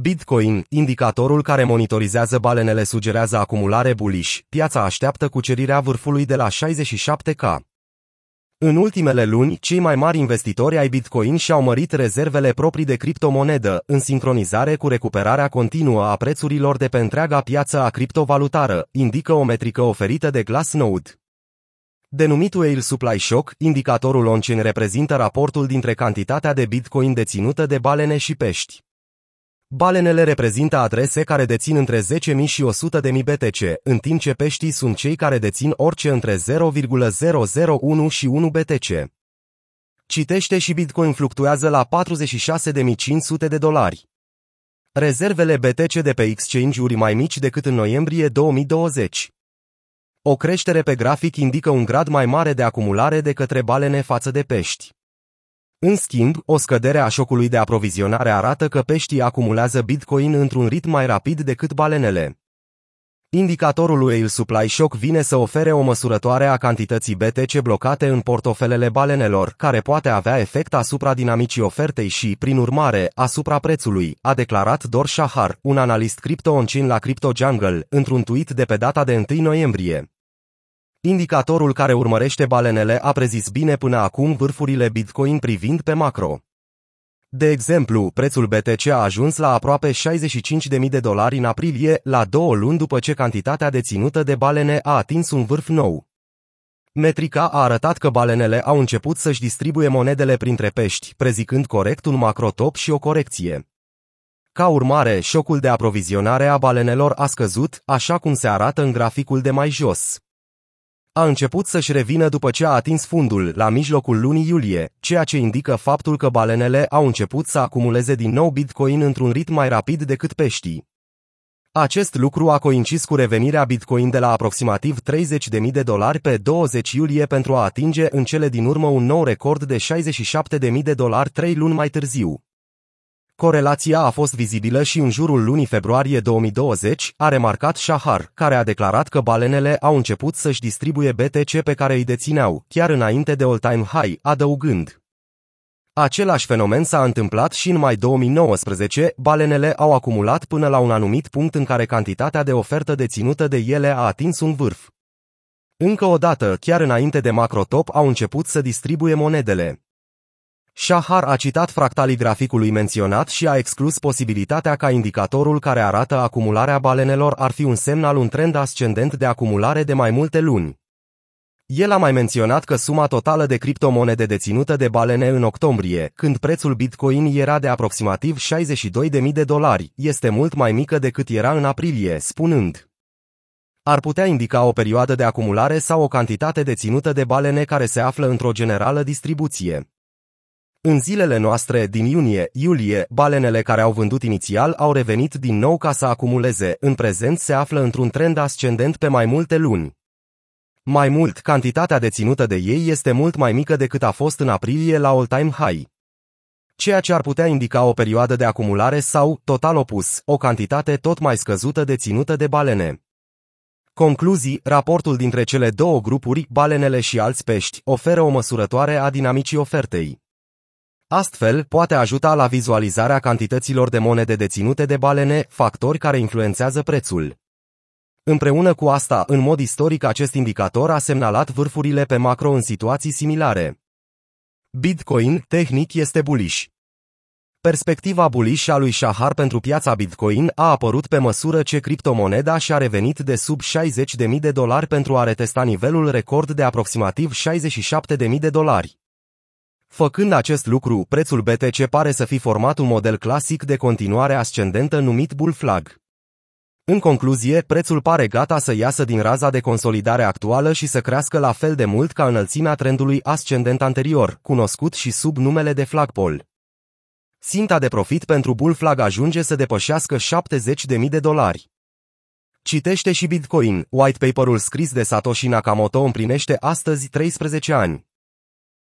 Bitcoin, indicatorul care monitorizează balenele sugerează acumulare bullish, piața așteaptă cucerirea vârfului de la 67K. În ultimele luni, cei mai mari investitori ai Bitcoin și-au mărit rezervele proprii de criptomonedă, în sincronizare cu recuperarea continuă a prețurilor de pe întreaga piață a criptovalutară, indică o metrică oferită de Glassnode. Denumit Whale Supply Shock, indicatorul on-chain reprezintă raportul dintre cantitatea de Bitcoin deținută de balene și pești. Balenele reprezintă adrese care dețin între 10.000 și 100.000 BTC, în timp ce peștii sunt cei care dețin orice între 0,001 și 1 BTC. Citește și Bitcoin fluctuează la 46.500 de dolari. Rezervele BTC de pe exchange-uri mai mici decât în noiembrie 2020. O creștere pe grafic indică un grad mai mare de acumulare de către balene față de pești. În schimb, o scădere a șocului de aprovizionare arată că peștii acumulează Bitcoin într-un ritm mai rapid decât balenele. Indicatorul Whale Supply Shock vine să ofere o măsurătoare a cantității BTC blocate în portofelele balenelor, care poate avea efect asupra dinamicii ofertei și, prin urmare, asupra prețului, a declarat Dor Shahar, un analist crypto la Crypto Jungle, într-un tweet de pe data de 1 noiembrie. Indicatorul care urmărește balenele a prezis bine până acum vârfurile Bitcoin privind pe macro. De exemplu, prețul BTC a ajuns la aproape 65.000 de dolari în aprilie, la două luni după ce cantitatea deținută de balene a atins un vârf nou. Metrica a arătat că balenele au început să-și distribuie monedele printre pești, prezicând corect un macrotop și o corecție. Ca urmare, șocul de aprovizionare a balenelor a scăzut, așa cum se arată în graficul de mai jos a început să-și revină după ce a atins fundul la mijlocul lunii iulie, ceea ce indică faptul că balenele au început să acumuleze din nou Bitcoin într-un ritm mai rapid decât peștii. Acest lucru a coincis cu revenirea Bitcoin de la aproximativ 30.000 de dolari pe 20 iulie pentru a atinge în cele din urmă un nou record de 67.000 de dolari trei luni mai târziu. Corelația a fost vizibilă și în jurul lunii februarie 2020, a remarcat Shahar, care a declarat că balenele au început să-și distribuie BTC pe care îi dețineau, chiar înainte de all-time high, adăugând. Același fenomen s-a întâmplat și în mai 2019, balenele au acumulat până la un anumit punct în care cantitatea de ofertă deținută de ele a atins un vârf. Încă o dată, chiar înainte de macrotop, au început să distribuie monedele. Shahar a citat fractalii graficului menționat și a exclus posibilitatea ca indicatorul care arată acumularea balenelor ar fi un semn al un trend ascendent de acumulare de mai multe luni. El a mai menționat că suma totală de criptomonede deținută de balene în octombrie, când prețul Bitcoin era de aproximativ 62.000 de dolari, este mult mai mică decât era în aprilie, spunând ar putea indica o perioadă de acumulare sau o cantitate deținută de balene care se află într-o generală distribuție. În zilele noastre din iunie-iulie, balenele care au vândut inițial au revenit din nou ca să acumuleze, în prezent se află într-un trend ascendent pe mai multe luni. Mai mult, cantitatea deținută de ei este mult mai mică decât a fost în aprilie la all-time high. Ceea ce ar putea indica o perioadă de acumulare sau, total opus, o cantitate tot mai scăzută deținută de balene. Concluzii, raportul dintre cele două grupuri, balenele și alți pești, oferă o măsurătoare a dinamicii ofertei. Astfel, poate ajuta la vizualizarea cantităților de monede deținute de balene, factori care influențează prețul. Împreună cu asta, în mod istoric acest indicator a semnalat vârfurile pe macro în situații similare. Bitcoin, tehnic, este bullish. Perspectiva bullish a lui Shahar pentru piața Bitcoin a apărut pe măsură ce criptomoneda și-a revenit de sub 60.000 de dolari pentru a retesta nivelul record de aproximativ 67.000 de dolari. Făcând acest lucru, prețul BTC pare să fi format un model clasic de continuare ascendentă numit Bull Flag. În concluzie, prețul pare gata să iasă din raza de consolidare actuală și să crească la fel de mult ca înălțimea trendului ascendent anterior, cunoscut și sub numele de flagpole. Sinta de profit pentru Bull Flag ajunge să depășească 70.000 de dolari. Citește și Bitcoin, white paperul scris de Satoshi Nakamoto împlinește astăzi 13 ani.